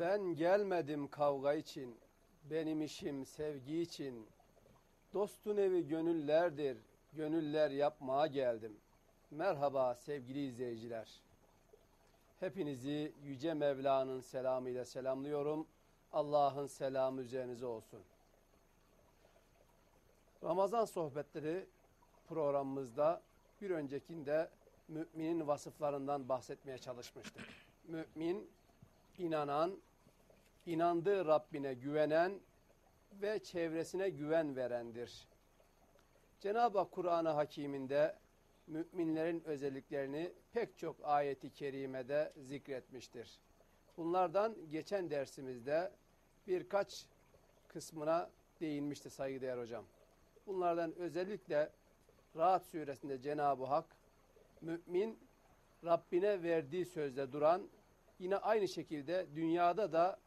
Ben gelmedim kavga için, benim işim sevgi için. Dostun evi gönüllerdir, gönüller yapmaya geldim. Merhaba sevgili izleyiciler. Hepinizi Yüce Mevla'nın selamıyla selamlıyorum. Allah'ın selamı üzerinize olsun. Ramazan sohbetleri programımızda bir öncekinde müminin vasıflarından bahsetmeye çalışmıştık. Mümin, inanan, inandığı Rabbine güvenen ve çevresine güven verendir. Cenab-ı Hak Kur'an-ı Hakim'inde müminlerin özelliklerini pek çok ayeti kerimede zikretmiştir. Bunlardan geçen dersimizde birkaç kısmına değinmişti saygıdeğer hocam. Bunlardan özellikle Rahat suresinde Cenab-ı Hak mümin Rabbine verdiği sözde duran yine aynı şekilde dünyada da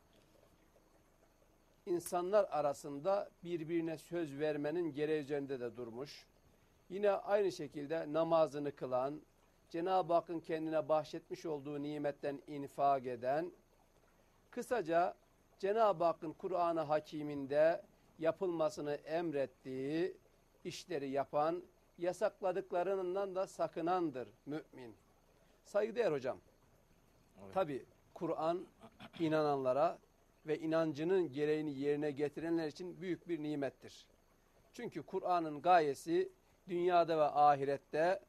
insanlar arasında birbirine söz vermenin gereği üzerinde de durmuş. Yine aynı şekilde namazını kılan, Cenab-ı Hakk'ın kendine bahşetmiş olduğu nimetten infak eden, kısaca Cenab-ı Hakk'ın Kur'an-ı Hakim'inde yapılmasını emrettiği işleri yapan, yasakladıklarından da sakınandır mümin. Saygıdeğer hocam, Evet. tabi Kur'an inananlara ve inancının gereğini yerine getirenler için büyük bir nimettir. Çünkü Kur'an'ın gayesi dünyada ve ahirette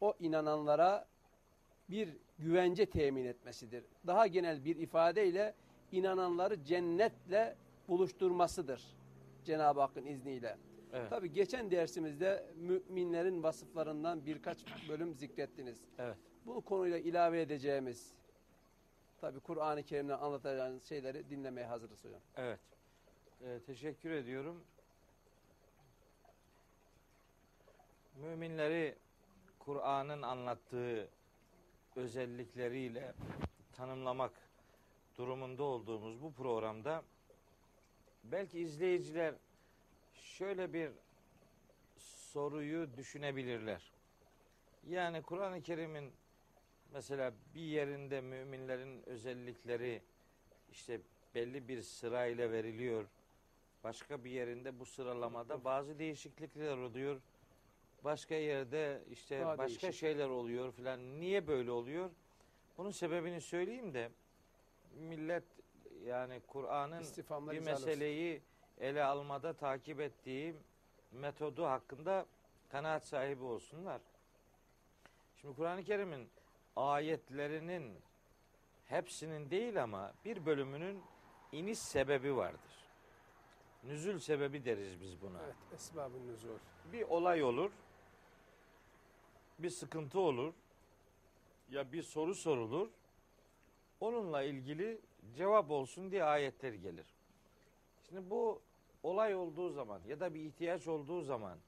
o inananlara bir güvence temin etmesidir. Daha genel bir ifadeyle inananları cennetle buluşturmasıdır Cenab-ı Hakk'ın izniyle. Evet. Tabi geçen dersimizde müminlerin vasıflarından birkaç bölüm zikrettiniz. Evet. Bu konuyla ilave edeceğimiz, tabi Kur'an-ı Kerim'den anlatacağınız şeyleri dinlemeye hazırız hocam. Evet. Ee, teşekkür ediyorum. Müminleri Kur'an'ın anlattığı özellikleriyle tanımlamak durumunda olduğumuz bu programda belki izleyiciler şöyle bir soruyu düşünebilirler. Yani Kur'an-ı Kerim'in mesela bir yerinde müminlerin özellikleri işte belli bir sırayla veriliyor. Başka bir yerinde bu sıralamada bazı değişiklikler oluyor. Başka yerde işte Daha başka değişik. şeyler oluyor filan. Niye böyle oluyor? Bunun sebebini söyleyeyim de millet yani Kur'an'ın bir izah olsun. meseleyi ele almada takip ettiği metodu hakkında kanaat sahibi olsunlar. Şimdi Kur'an-ı Kerim'in ayetlerinin hepsinin değil ama bir bölümünün iniş sebebi vardır. Nüzül sebebi deriz biz buna. Evet, esbab-ı nüzul. Bir olay olur, bir sıkıntı olur, ya bir soru sorulur, onunla ilgili cevap olsun diye ayetler gelir. Şimdi bu olay olduğu zaman ya da bir ihtiyaç olduğu zaman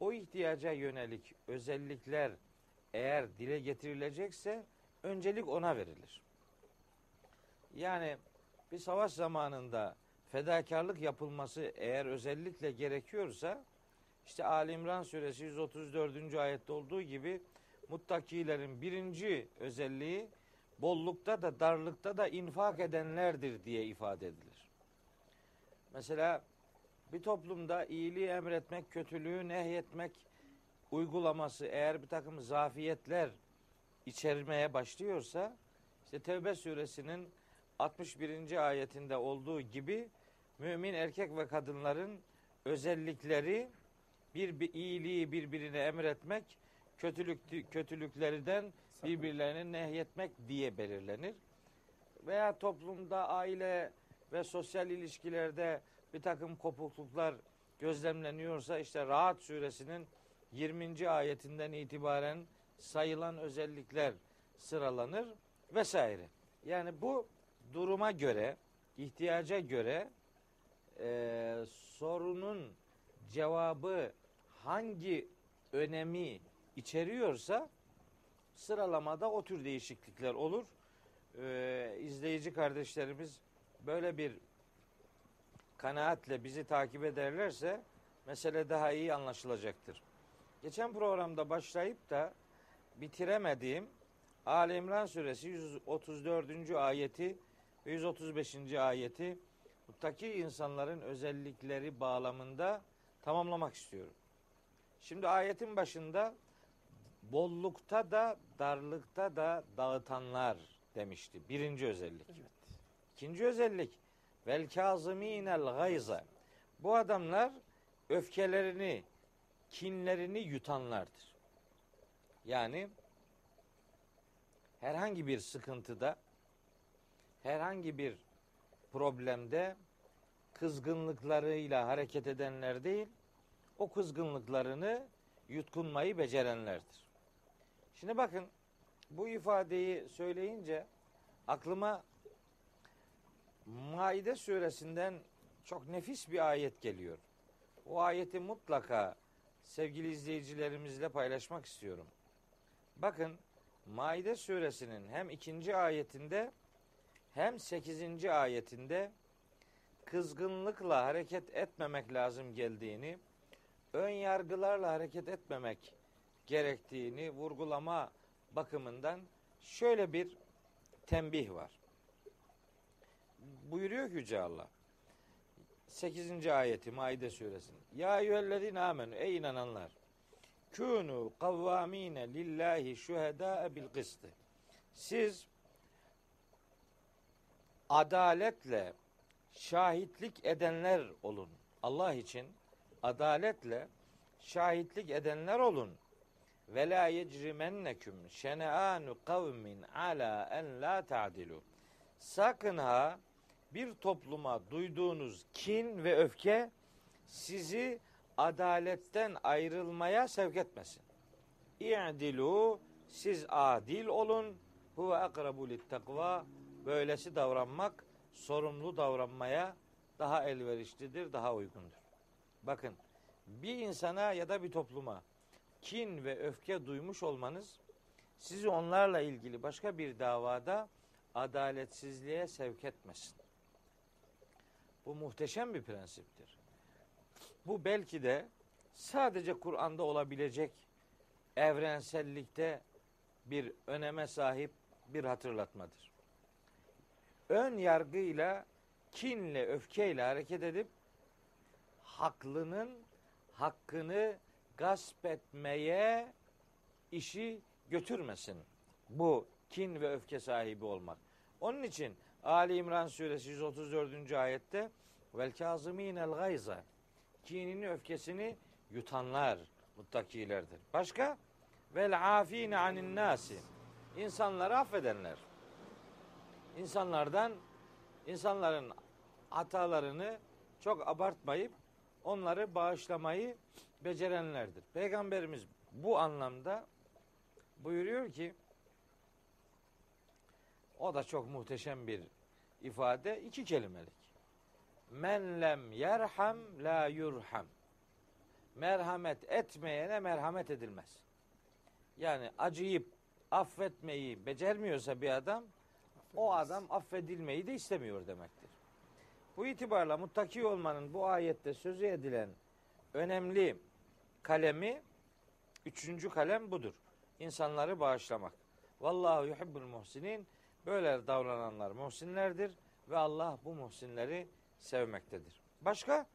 o ihtiyaca yönelik özellikler eğer dile getirilecekse öncelik ona verilir. Yani bir savaş zamanında fedakarlık yapılması eğer özellikle gerekiyorsa işte Ali İmran suresi 134. ayette olduğu gibi muttakilerin birinci özelliği bollukta da darlıkta da infak edenlerdir diye ifade edilir. Mesela bir toplumda iyiliği emretmek, kötülüğü nehyetmek uygulaması eğer bir takım zafiyetler içermeye başlıyorsa işte Tevbe suresinin 61. ayetinde olduğu gibi mümin erkek ve kadınların özellikleri bir, bir iyiliği birbirine emretmek, kötülük kötülüklerden birbirlerini nehyetmek diye belirlenir. Veya toplumda aile ve sosyal ilişkilerde bir takım kopukluklar gözlemleniyorsa işte Rahat suresinin 20. ayetinden itibaren sayılan özellikler sıralanır vesaire. Yani bu duruma göre, ihtiyaca göre e, sorunun cevabı hangi önemi içeriyorsa sıralamada o tür değişiklikler olur. Ee, izleyici kardeşlerimiz böyle bir kanaatle bizi takip ederlerse mesele daha iyi anlaşılacaktır. Geçen programda başlayıp da bitiremediğim Ali İmran suresi 134. ayeti ve 135. ayeti muttaki insanların özellikleri bağlamında tamamlamak istiyorum. Şimdi ayetin başında bollukta da darlıkta da dağıtanlar demişti. Birinci özellik. Evet. İkinci özellik vel kazimînel gayza. Bu adamlar öfkelerini, kinlerini yutanlardır. Yani herhangi bir sıkıntıda, herhangi bir problemde kızgınlıklarıyla hareket edenler değil, o kızgınlıklarını yutkunmayı becerenlerdir. Şimdi bakın bu ifadeyi söyleyince aklıma Maide suresinden çok nefis bir ayet geliyor. O ayeti mutlaka sevgili izleyicilerimizle paylaşmak istiyorum. Bakın Maide suresinin hem ikinci ayetinde hem sekizinci ayetinde kızgınlıkla hareket etmemek lazım geldiğini, ön yargılarla hareket etmemek gerektiğini vurgulama bakımından şöyle bir tembih var. Buyuruyor ki Yüce Allah. 8. ayeti Maide suresinin. Ya eyyühellezine amenü ey inananlar. Kûnû kavvâmîne lillahi şühedâe bil kıstı. Siz adaletle şahitlik edenler olun. Allah için adaletle şahitlik edenler olun. Ve la yecrimenneküm şene'anu kavmin ala en la ta'dilu. Sakın ha bir topluma duyduğunuz kin ve öfke sizi adaletten ayrılmaya sevk etmesin. İ'dilu siz adil olun. Huve akrabu takva. Böylesi davranmak sorumlu davranmaya daha elverişlidir, daha uygundur. Bakın bir insana ya da bir topluma kin ve öfke duymuş olmanız sizi onlarla ilgili başka bir davada adaletsizliğe sevk etmesin. Bu muhteşem bir prensiptir. Bu belki de sadece Kur'an'da olabilecek evrensellikte bir öneme sahip bir hatırlatmadır. Ön yargıyla, kinle, öfkeyle hareket edip haklının hakkını gasp etmeye işi götürmesin. Bu kin ve öfke sahibi olmak. Onun için Ali İmran suresi 134. ayette vel kazimînel gayza kinini öfkesini yutanlar muttakilerdir. Başka? Vel afine anin nasi insanları affedenler. İnsanlardan insanların hatalarını çok abartmayıp onları bağışlamayı becerenlerdir. Peygamberimiz bu anlamda buyuruyor ki o da çok muhteşem bir ifade. iki kelimelik. Men lem yerham la yurham. Merhamet etmeyene merhamet edilmez. Yani acıyıp affetmeyi becermiyorsa bir adam o adam affedilmeyi de istemiyor demektir. Bu itibarla muttaki olmanın bu ayette sözü edilen önemli kalemi üçüncü kalem budur. İnsanları bağışlamak. Vallahu yuhibbul muhsinin. Böyle davrananlar muhsinlerdir ve Allah bu muhsinleri sevmektedir. Başka?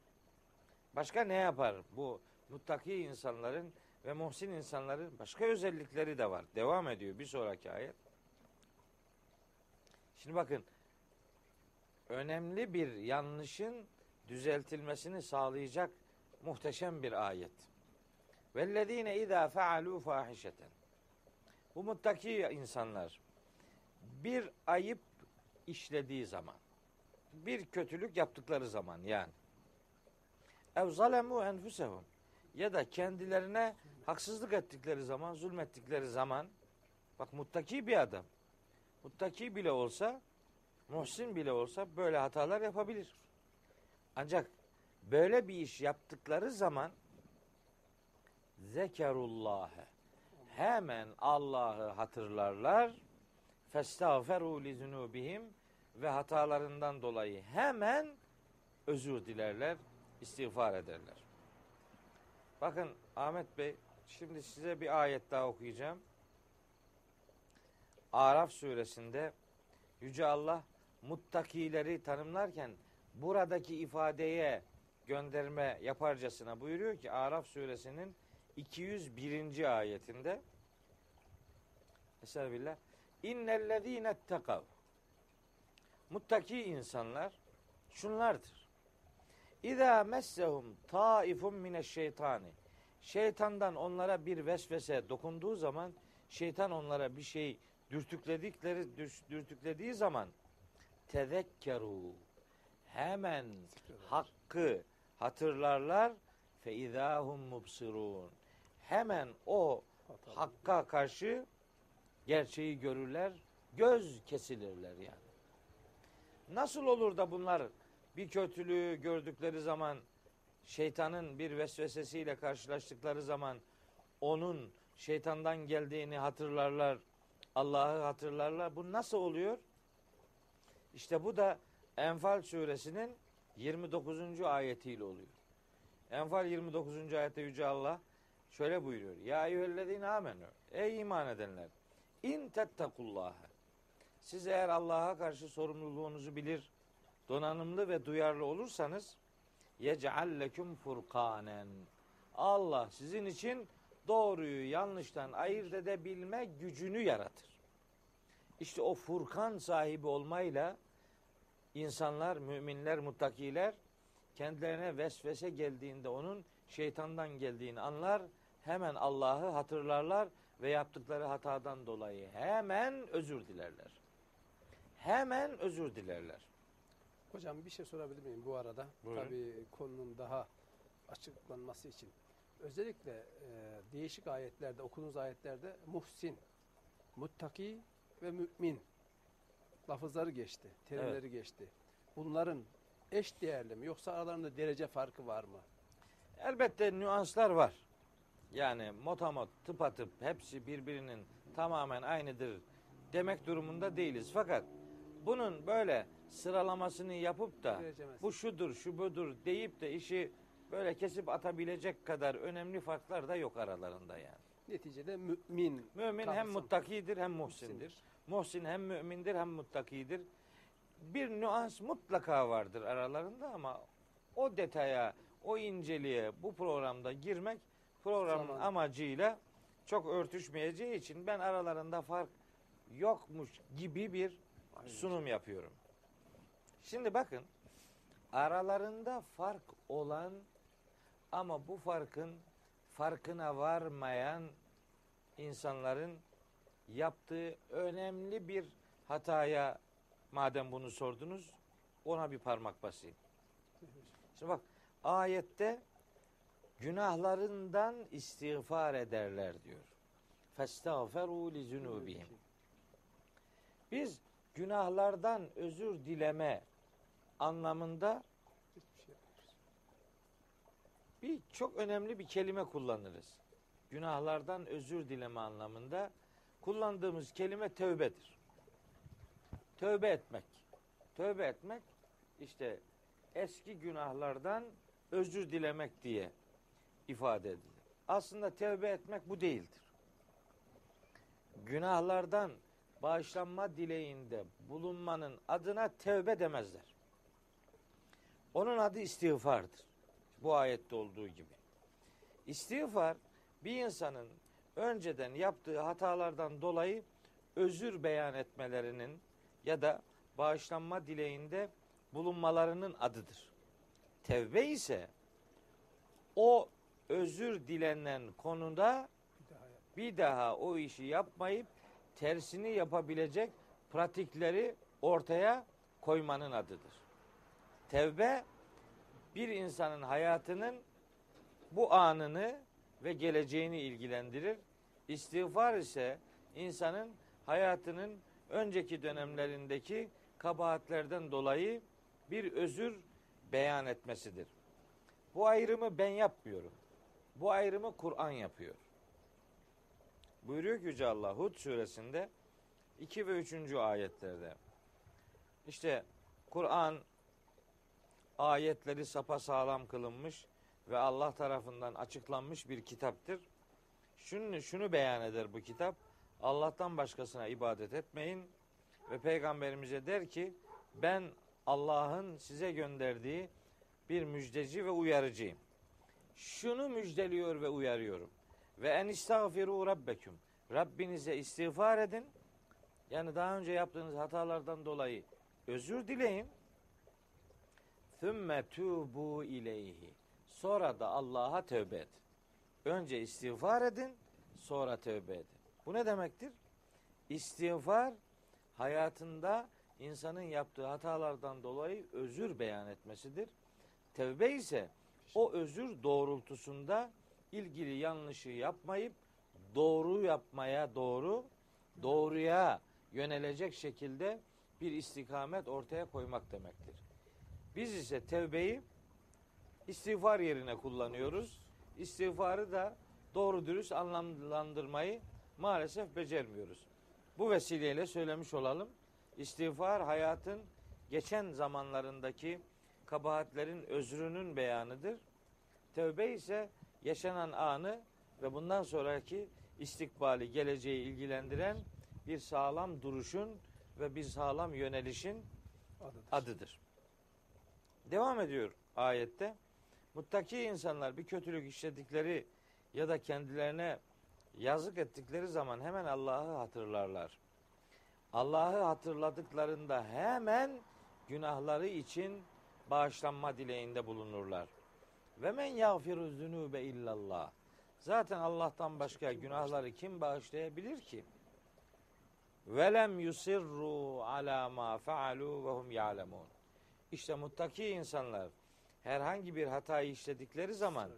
Başka ne yapar bu muttaki insanların ve muhsin insanların başka özellikleri de var. Devam ediyor bir sonraki ayet. Şimdi bakın önemli bir yanlışın düzeltilmesini sağlayacak muhteşem bir ayet. Vellezine izâ fealû fâhişeten. Bu muttaki insanlar bir ayıp işlediği zaman, bir kötülük yaptıkları zaman yani. Ev zalemu enfusehum ya da kendilerine haksızlık ettikleri zaman, zulmettikleri zaman bak muttaki bir adam. Muttaki bile olsa, muhsin bile olsa böyle hatalar yapabilir. Ancak böyle bir iş yaptıkları zaman zekerullâhe hemen Allah'ı hatırlarlar. Festağferu li zunubihim ve hatalarından dolayı hemen özür dilerler, istiğfar ederler. Bakın Ahmet Bey, şimdi size bir ayet daha okuyacağım. Araf suresinde Yüce Allah muttakileri tanımlarken buradaki ifadeye gönderme yaparcasına buyuruyor ki Araf suresinin 201. ayetinde Estağfirullah. İnnellezîne ettekav Muttaki insanlar şunlardır. İza messehum taifun mineşşeytani. Şeytandan onlara bir vesvese dokunduğu zaman şeytan onlara bir şey dürtükledikleri dürtüklediği zaman tezekkeru hemen hakkı hatırlarlar fe izahum mubsirun. Hemen o hakka karşı gerçeği görürler, göz kesilirler yani. Nasıl olur da bunlar bir kötülüğü gördükleri zaman şeytanın bir vesvesesiyle karşılaştıkları zaman onun şeytandan geldiğini hatırlarlar, Allah'ı hatırlarlar. Bu nasıl oluyor? İşte bu da Enfal suresinin 29. ayetiyle oluyor. Enfal 29. ayette Yüce Allah şöyle buyuruyor. Ya eyyühellezine amenü. Ey iman edenler. İn tettekullaha. Siz eğer Allah'a karşı sorumluluğunuzu bilir, donanımlı ve duyarlı olursanız yec'al leküm furkanen. Allah sizin için doğruyu yanlıştan ayırt edebilme gücünü yaratır. İşte o furkan sahibi olmayla insanlar, müminler, muttakiler kendilerine vesvese geldiğinde onun şeytandan geldiğini anlar, hemen Allah'ı hatırlarlar ve yaptıkları hatadan dolayı hemen özür dilerler. Hemen özür dilerler. Hocam bir şey sorabilir miyim bu arada? Buyurun. Tabii konunun daha açıklanması için. Özellikle e, değişik ayetlerde, okuduğunuz ayetlerde muhsin, muttaki ve mümin lafızları geçti, terimleri geçti. Bunların eş değerli mi yoksa aralarında derece farkı var mı? Elbette nüanslar var. Yani motamot, tıpatıp hepsi birbirinin tamamen aynıdır demek durumunda değiliz. Fakat bunun böyle sıralamasını yapıp da bu şudur, şu budur deyip de işi böyle kesip atabilecek kadar önemli farklar da yok aralarında yani. Neticede mümin Mümin hem kapsam- muttakidir hem muhsindir. Muhsin hem mümindir hem muttakidir. Bir nüans mutlaka vardır aralarında ama o detaya, o inceliğe bu programda girmek programın Zaman. amacıyla çok örtüşmeyeceği için ben aralarında fark yokmuş gibi bir Aynen. sunum yapıyorum. Şimdi bakın aralarında fark olan ama bu farkın farkına varmayan insanların yaptığı önemli bir hataya madem bunu sordunuz ona bir parmak basayım. Şimdi bak ayette günahlarından istiğfar ederler diyor. Festağferu li zunubihim. Biz günahlardan özür dileme anlamında bir çok önemli bir kelime kullanırız. Günahlardan özür dileme anlamında kullandığımız kelime tövbedir. Tövbe etmek. Tövbe etmek işte eski günahlardan özür dilemek diye ifade edilir. Aslında tövbe etmek bu değildir. Günahlardan bağışlanma dileğinde bulunmanın adına tövbe demezler. Onun adı istiğfardır. Bu ayette olduğu gibi. İstiğfar bir insanın önceden yaptığı hatalardan dolayı özür beyan etmelerinin ya da bağışlanma dileğinde bulunmalarının adıdır. Tevbe ise o özür dilenen konuda Bir daha bir daha o işi yapmayıp tersini yapabilecek pratikleri ortaya koymanın adıdır. Tevbe bir insanın hayatının bu anını ve geleceğini ilgilendirir. İstiğfar ise insanın hayatının önceki dönemlerindeki kabahatlerden dolayı bir özür beyan etmesidir. Bu ayrımı ben yapmıyorum. Bu ayrımı Kur'an yapıyor. Buyuruyor ki Yüce Allah Hud suresinde 2 ve 3. ayetlerde. İşte Kur'an ayetleri sapa sağlam kılınmış ve Allah tarafından açıklanmış bir kitaptır. Şunu, şunu beyan eder bu kitap. Allah'tan başkasına ibadet etmeyin ve peygamberimize der ki Ben Allah'ın size gönderdiği bir müjdeci ve uyarıcıyım. Şunu müjdeliyor ve uyarıyorum. Ve en istağfiru rabbeküm. Rabbinize istiğfar edin. Yani daha önce yaptığınız hatalardan dolayı özür dileyin. Thümme tubu ileyhi. Sonra da Allah'a tövbe edin. Önce istiğfar edin, sonra tövbe edin. Bu ne demektir? İstiğfar hayatında insanın yaptığı hatalardan dolayı özür beyan etmesidir. Tevbe ise o özür doğrultusunda ilgili yanlışı yapmayıp doğru yapmaya doğru doğruya yönelecek şekilde bir istikamet ortaya koymak demektir. Biz ise tevbeyi istiğfar yerine kullanıyoruz. İstiğfarı da doğru dürüst anlamlandırmayı maalesef becermiyoruz. Bu vesileyle söylemiş olalım. İstiğfar hayatın geçen zamanlarındaki kabahatlerin özrünün beyanıdır. Tevbe ise yaşanan anı ve bundan sonraki istikbali, geleceği ilgilendiren bir sağlam duruşun ve bir sağlam yönelişin Adıdır. adıdır. Devam ediyor ayette. Muttaki insanlar bir kötülük işledikleri ya da kendilerine yazık ettikleri zaman hemen Allah'ı hatırlarlar. Allah'ı hatırladıklarında hemen günahları için bağışlanma dileğinde bulunurlar. Ve men yağfiru zunube illallah. Zaten Allah'tan başka günahları kim bağışlayabilir ki? Velem yusirru ala ma faalu ve hum ya'lemun. İşte muttaki insanlar herhangi bir hatayı işledikleri zaman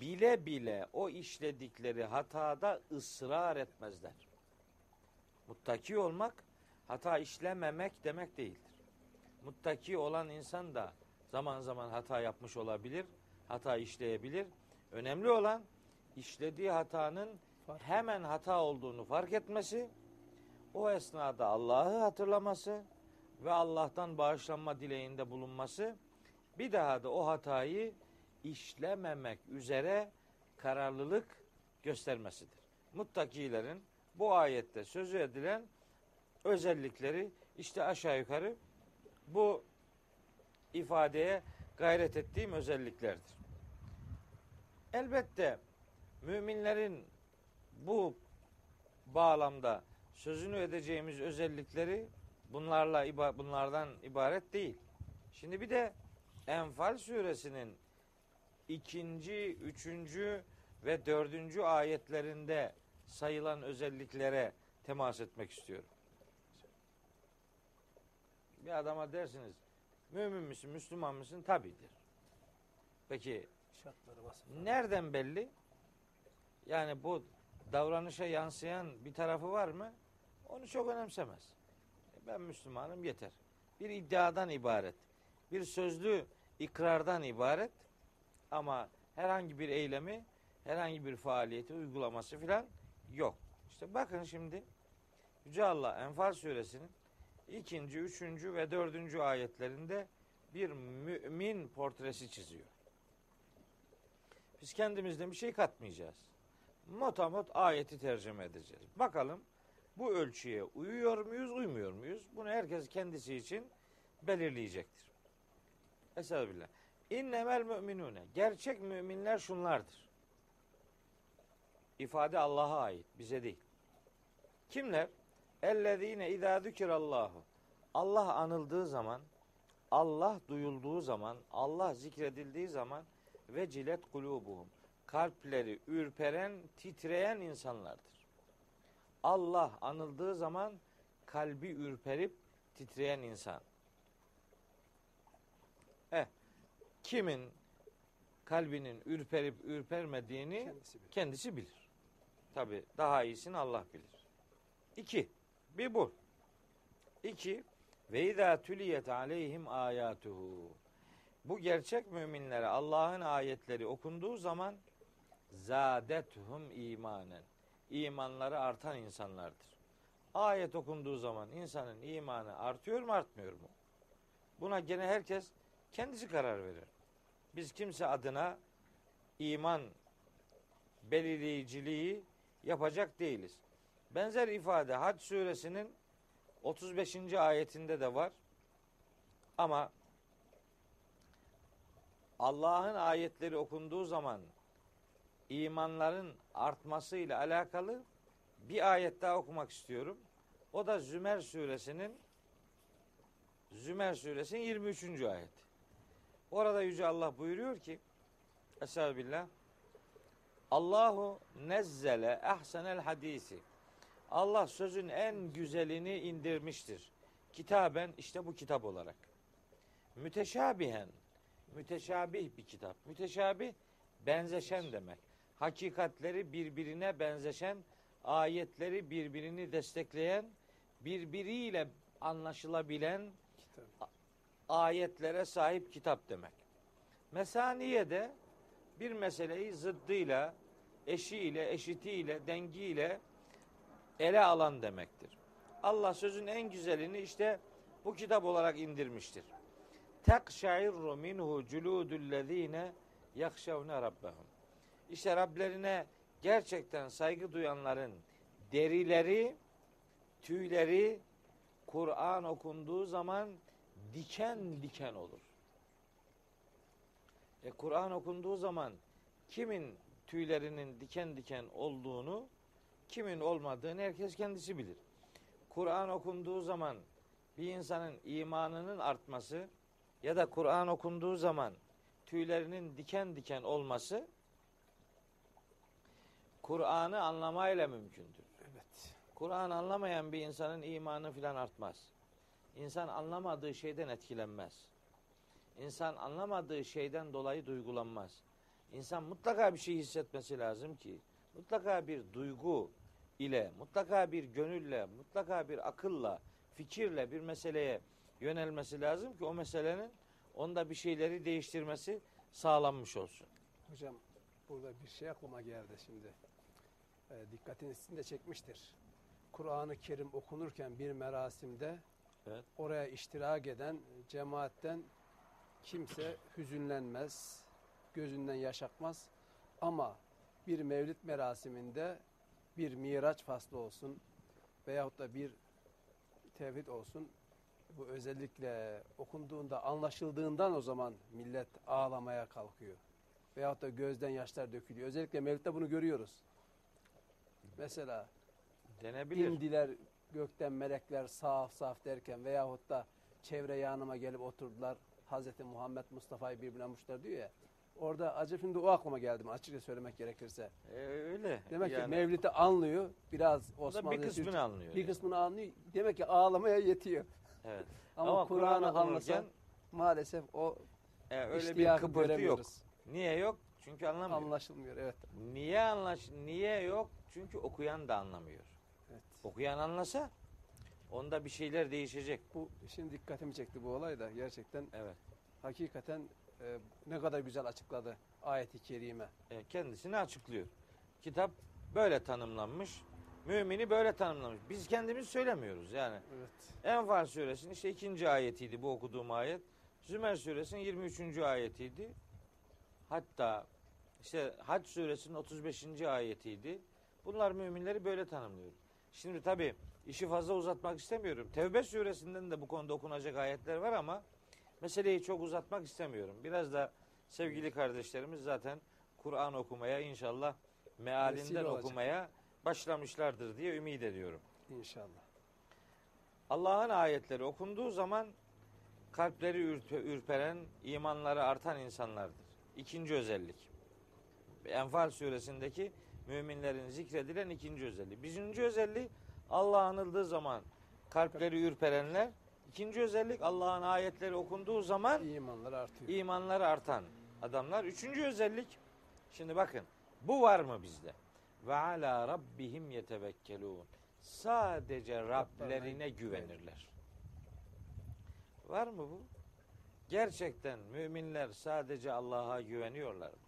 bile bile o işledikleri hatada ısrar etmezler. Muttaki olmak hata işlememek demek değildir. Muttaki olan insan da zaman zaman hata yapmış olabilir, hata işleyebilir. Önemli olan işlediği hatanın Fark hemen hata olduğunu fark etmesi, o esnada Allah'ı hatırlaması ve Allah'tan bağışlanma dileğinde bulunması, bir daha da o hatayı işlememek üzere kararlılık göstermesidir. Muttakilerin bu ayette sözü edilen özellikleri işte aşağı yukarı bu ifadeye gayret ettiğim özelliklerdir. Elbette müminlerin bu bağlamda sözünü edeceğimiz özellikleri bunlarla bunlardan ibaret değil. Şimdi bir de Enfal suresinin ikinci, üçüncü ve dördüncü ayetlerinde sayılan özelliklere temas etmek istiyorum. Bir adama dersiniz, mümin misin, Müslüman mısın? Tabidir. Peki nereden belli? Yani bu davranışa yansıyan bir tarafı var mı? Onu çok önemsemez. E, Ben Müslümanım yeter. Bir iddiadan ibaret. Bir sözlü ikrardan ibaret. Ama herhangi bir eylemi, herhangi bir faaliyeti uygulaması filan yok. İşte bakın şimdi Yüce Allah Enfal suresinin ikinci, üçüncü ve dördüncü ayetlerinde bir mümin portresi çiziyor. Biz kendimizden bir şey katmayacağız. Motamot ayeti tercüme edeceğiz. Bakalım bu ölçüye uyuyor muyuz, uymuyor muyuz? Bunu herkes kendisi için belirleyecektir. Estağfirullah. İnnemel müminune. Gerçek müminler şunlardır. İfade Allah'a ait, bize değil. Kimler? Ellezine izâ zükirallahu. Allah anıldığı zaman, Allah duyulduğu zaman, Allah zikredildiği zaman ve cilet kulubuhum. Kalpleri ürperen, titreyen insanlardır. Allah anıldığı zaman kalbi ürperip titreyen insan. Eh, kimin kalbinin ürperip ürpermediğini Kendisi bilir. kendisi bilir. Tabi daha iyisini Allah bilir. İki, bir bu. İki, ve izâ tüliyet aleyhim âyâtuhu. Bu gerçek müminlere Allah'ın ayetleri okunduğu zaman zâdethum imanen. İmanları artan insanlardır. Ayet okunduğu zaman insanın imanı artıyor mu artmıyor mu? Buna gene herkes kendisi karar verir. Biz kimse adına iman belirleyiciliği yapacak değiliz. Benzer ifade Hac suresinin 35. ayetinde de var. Ama Allah'ın ayetleri okunduğu zaman imanların artmasıyla alakalı bir ayet daha okumak istiyorum. O da Zümer suresinin Zümer suresinin 23. ayet. Orada Yüce Allah buyuruyor ki Estağfirullah Allahu nezzele ehsenel hadisi Allah sözün en güzelini indirmiştir. Kitaben işte bu kitap olarak. Müteşabihen müteşabih bir kitap. Müteşabih benzeşen demek. Hakikatleri birbirine benzeşen, ayetleri birbirini destekleyen, birbiriyle anlaşılabilen Kitap. ayetlere sahip kitap demek. Mesaniye de bir meseleyi zıddıyla, eşiyle, eşitiyle, dengiyle ele alan demektir. Allah sözün en güzelini işte bu kitap olarak indirmiştir. Tekşairru minhu culudullezine yakşavne rabbahum. İşte Rablerine gerçekten saygı duyanların derileri, tüyleri Kur'an okunduğu zaman diken diken olur. E Kur'an okunduğu zaman kimin tüylerinin diken diken olduğunu, kimin olmadığını herkes kendisi bilir. Kur'an okunduğu zaman bir insanın imanının artması ya da Kur'an okunduğu zaman tüylerinin diken diken olması Kur'an'ı anlamayla mümkündür. Evet. Kur'an anlamayan bir insanın imanı filan artmaz. İnsan anlamadığı şeyden etkilenmez. İnsan anlamadığı şeyden dolayı duygulanmaz. İnsan mutlaka bir şey hissetmesi lazım ki, mutlaka bir duygu ile, mutlaka bir gönülle, mutlaka bir akılla, fikirle bir meseleye yönelmesi lazım ki o meselenin onda bir şeyleri değiştirmesi sağlanmış olsun. Hocam burada bir şey aklıma geldi şimdi. E, dikkatinizi de çekmiştir. Kur'an-ı Kerim okunurken bir merasimde Evet. oraya iştirak eden cemaatten kimse hüzünlenmez, gözünden yaş akmaz. Ama bir mevlid merasiminde bir miraç faslı olsun veyahut da bir tevhid olsun bu özellikle okunduğunda anlaşıldığından o zaman millet ağlamaya kalkıyor. Veyahut da gözden yaşlar dökülüyor. Özellikle mevlütte bunu görüyoruz. Mesela Denebilir. indiler gökten melekler saf saf derken veyahut da çevre yanıma gelip oturdular. Hazreti Muhammed Mustafa'yı birbirine muşlar diyor ya. Orada acı şimdi o aklıma geldi mi açıkça söylemek gerekirse. E, öyle. Demek ki Yani Mevlid'i anlıyor. Biraz Osmanlı bir kısmını anlıyor. bir yani. kısmını anlıyor. Demek ki ağlamaya yetiyor. Evet. Ama, Ama, Kur'an'ı Kur'an anlasa maalesef o e, öyle bir kıpırtı yok. Niye yok? Çünkü anlamıyor. Anlaşılmıyor. Evet. Niye anlaş niye yok? Çünkü okuyan da anlamıyor. evet. Okuyan anlasa onda bir şeyler değişecek. Bu şimdi dikkatimi çekti bu olay da gerçekten Evet. hakikaten e, ne kadar güzel açıkladı ayeti kerime. E, kendisini açıklıyor. Kitap böyle tanımlanmış. Mümini böyle tanımlamış. Biz kendimiz söylemiyoruz yani. Evet. Enfal suresinin işte ikinci ayetiydi bu okuduğum ayet. Zümer suresinin 23. ayetiydi. Hatta işte Hac suresinin 35. ayetiydi. Bunlar müminleri böyle tanımlıyor. Şimdi tabi işi fazla uzatmak istemiyorum. Tevbe suresinden de bu konuda okunacak ayetler var ama meseleyi çok uzatmak istemiyorum. Biraz da sevgili kardeşlerimiz zaten Kur'an okumaya inşallah mealinden Vesile olacak. okumaya başlamışlardır diye ümit ediyorum. İnşallah. Allah'ın ayetleri okunduğu zaman kalpleri ürperen, imanları artan insanlardır. İkinci özellik. Enfal suresindeki müminlerin zikredilen ikinci özelliği. Birinci özelliği Allah anıldığı zaman kalpleri ürperenler. İkinci özellik Allah'ın ayetleri okunduğu zaman İmanlar artıyor. imanları artan adamlar. Üçüncü özellik şimdi bakın bu var mı bizde? Ve ala rabbihim yetevekkelun. Sadece Rablerine güvenirler. Var mı bu? Gerçekten müminler sadece Allah'a güveniyorlar mı?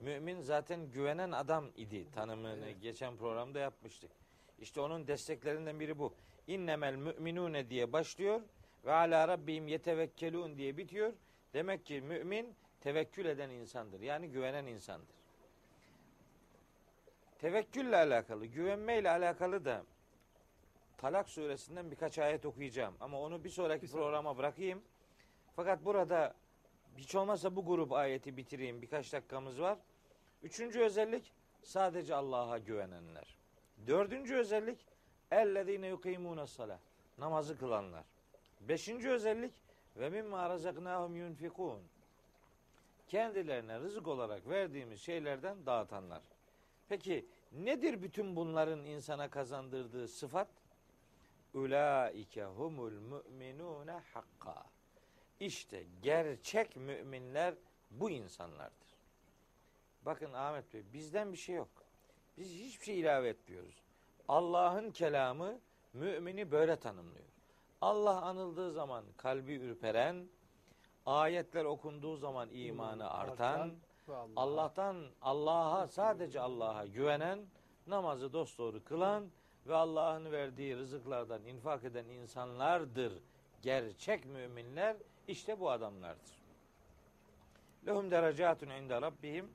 Mümin zaten güvenen adam idi tanımını Evet. geçen programda yapmıştık. İşte onun desteklerinden biri bu. İnnemel müminune diye başlıyor ve ala rabbihim yetevekkelun diye bitiyor. Demek ki mümin tevekkül eden insandır. Yani güvenen insandır. Tevekkülle alakalı, güvenmeyle alakalı da Talak suresinden birkaç ayet okuyacağım. Ama onu bir sonraki Bir programa bırakayım. Fakat burada hiç olmazsa bu grup ayeti bitireyim. Birkaç dakikamız var. Üçüncü özellik sadece Allah'a güvenenler. Dördüncü özellik ellezine yukimune salah. Namazı kılanlar. Beşinci özellik ve mimma razaknahum yunfikun. Kendilerine rızık olarak verdiğimiz şeylerden dağıtanlar. Peki nedir bütün bunların insana kazandırdığı sıfat? Ulaike humul mu'minune hakka. İşte gerçek müminler bu insanlardır. Bakın Ahmet Bey bizden bir şey yok. Biz hiçbir şey ilave etmiyoruz. Allah'ın kelamı mümini böyle tanımlıyor. Allah anıldığı zaman kalbi ürperen, ayetler okunduğu zaman imanı artan, ve Allah. Allah'tan Allah'a sadece Allah'a güvenen, namazı dosdoğru kılan ve Allah'ın verdiği rızıklardan infak eden insanlardır. Gerçek müminler işte bu adamlardır. Lehum derecatun inde rabbihim.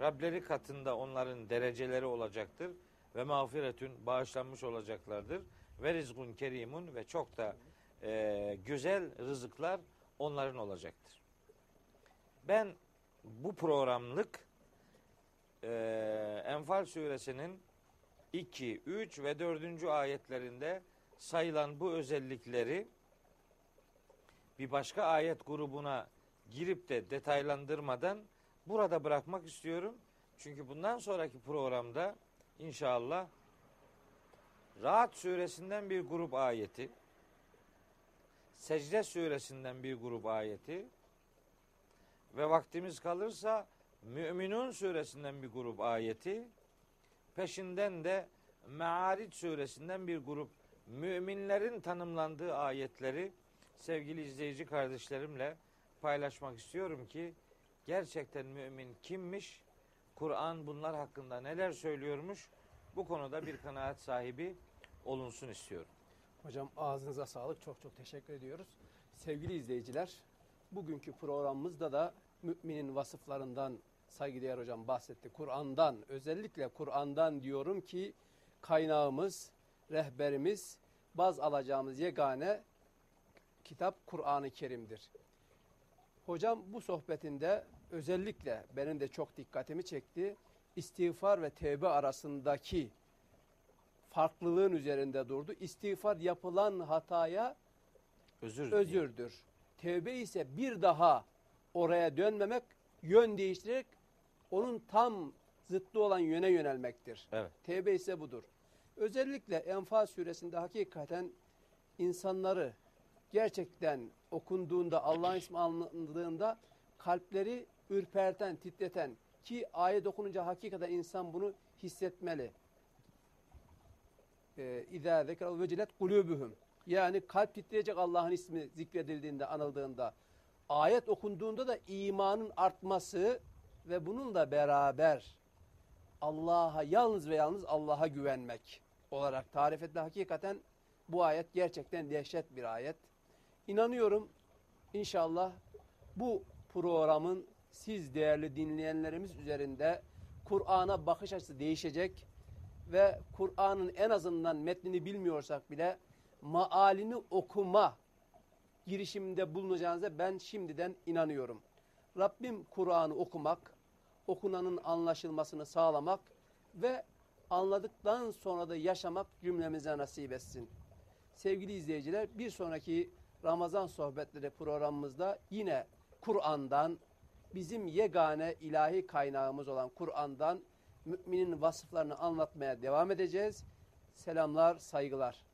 Rableri katında onların dereceleri olacaktır ve mağfiretün bağışlanmış olacaklardır ve rizkun kerimun ve çok da e, güzel rızıklar onların olacaktır. Ben bu programlık e, Enfal suresinin 2, 3 ve 4. ayetlerinde sayılan bu özellikleri bir başka ayet grubuna girip de detaylandırmadan burada bırakmak istiyorum. Çünkü bundan sonraki programda inşallah. Rahat suresinden bir grup ayeti, Secde suresinden bir grup ayeti. Ve vaktimiz kalırsa Müminun suresinden bir grup ayeti, peşinden de Me'aric suresinden bir grup müminlerin tanımlandığı ayetleri sevgili izleyici kardeşlerimle paylaşmak istiyorum ki gerçekten mümin kimmiş? Kur'an bunlar hakkında neler söylüyormuş? Bu konuda bir kanaat sahibi olunsun istiyorum. Hocam ağzınıza sağlık. Çok çok teşekkür ediyoruz. Sevgili izleyiciler, bugünkü programımızda da müminin vasıflarından saygıdeğer hocam bahsetti. Kur'an'dan, özellikle Kur'an'dan diyorum ki kaynağımız, rehberimiz, baz alacağımız yegane kitap Kur'an-ı Kerim'dir. Hocam bu sohbetinde özellikle benim de çok dikkatimi çekti. İstiğfar ve tevbe arasındaki farklılığın üzerinde durdu. İstiğfar yapılan hataya Özür. özürdür. Tevbe ise bir daha oraya dönmemek, yön değiştirerek onun tam zıttı olan yöne yönelmektir. Evet. Tevbe ise budur. Özellikle Enfal suresinde hakikaten insanları gerçekten okunduğunda, Allah'ın ismi anıldığında kalpleri ürperten, titreten ki ayet okununca hakikaten insan bunu hissetmeli. Ee, İzâ zekerav vecilet kulûbuhum. Yani kalp titreyecek Allah'ın ismi zikredildiğinde, anıldığında. Ayet okunduğunda da imanın artması ve bununla beraber Allah'a yalnız ve yalnız Allah'a güvenmek olarak tarif etti. Hakikaten bu ayet gerçekten dehşet bir ayet. İnanıyorum inşallah bu programın siz değerli dinleyenlerimiz üzerinde Kur'an'a bakış açısı değişecek ve Kur'an'ın en azından metnini bilmiyorsak bile maalini okuma girişiminde bulunacağınıza ben şimdiden inanıyorum. Rabbim Kur'an'ı okumak, okunanın anlaşılmasını sağlamak ve anladıktan sonra da yaşamak cümlemize nasip etsin. Sevgili izleyiciler bir sonraki Ramazan sohbetleri programımızda yine Kur'an'dan bizim yegane ilahi kaynağımız olan Kur'an'dan müminin vasıflarını anlatmaya devam edeceğiz. Selamlar, saygılar.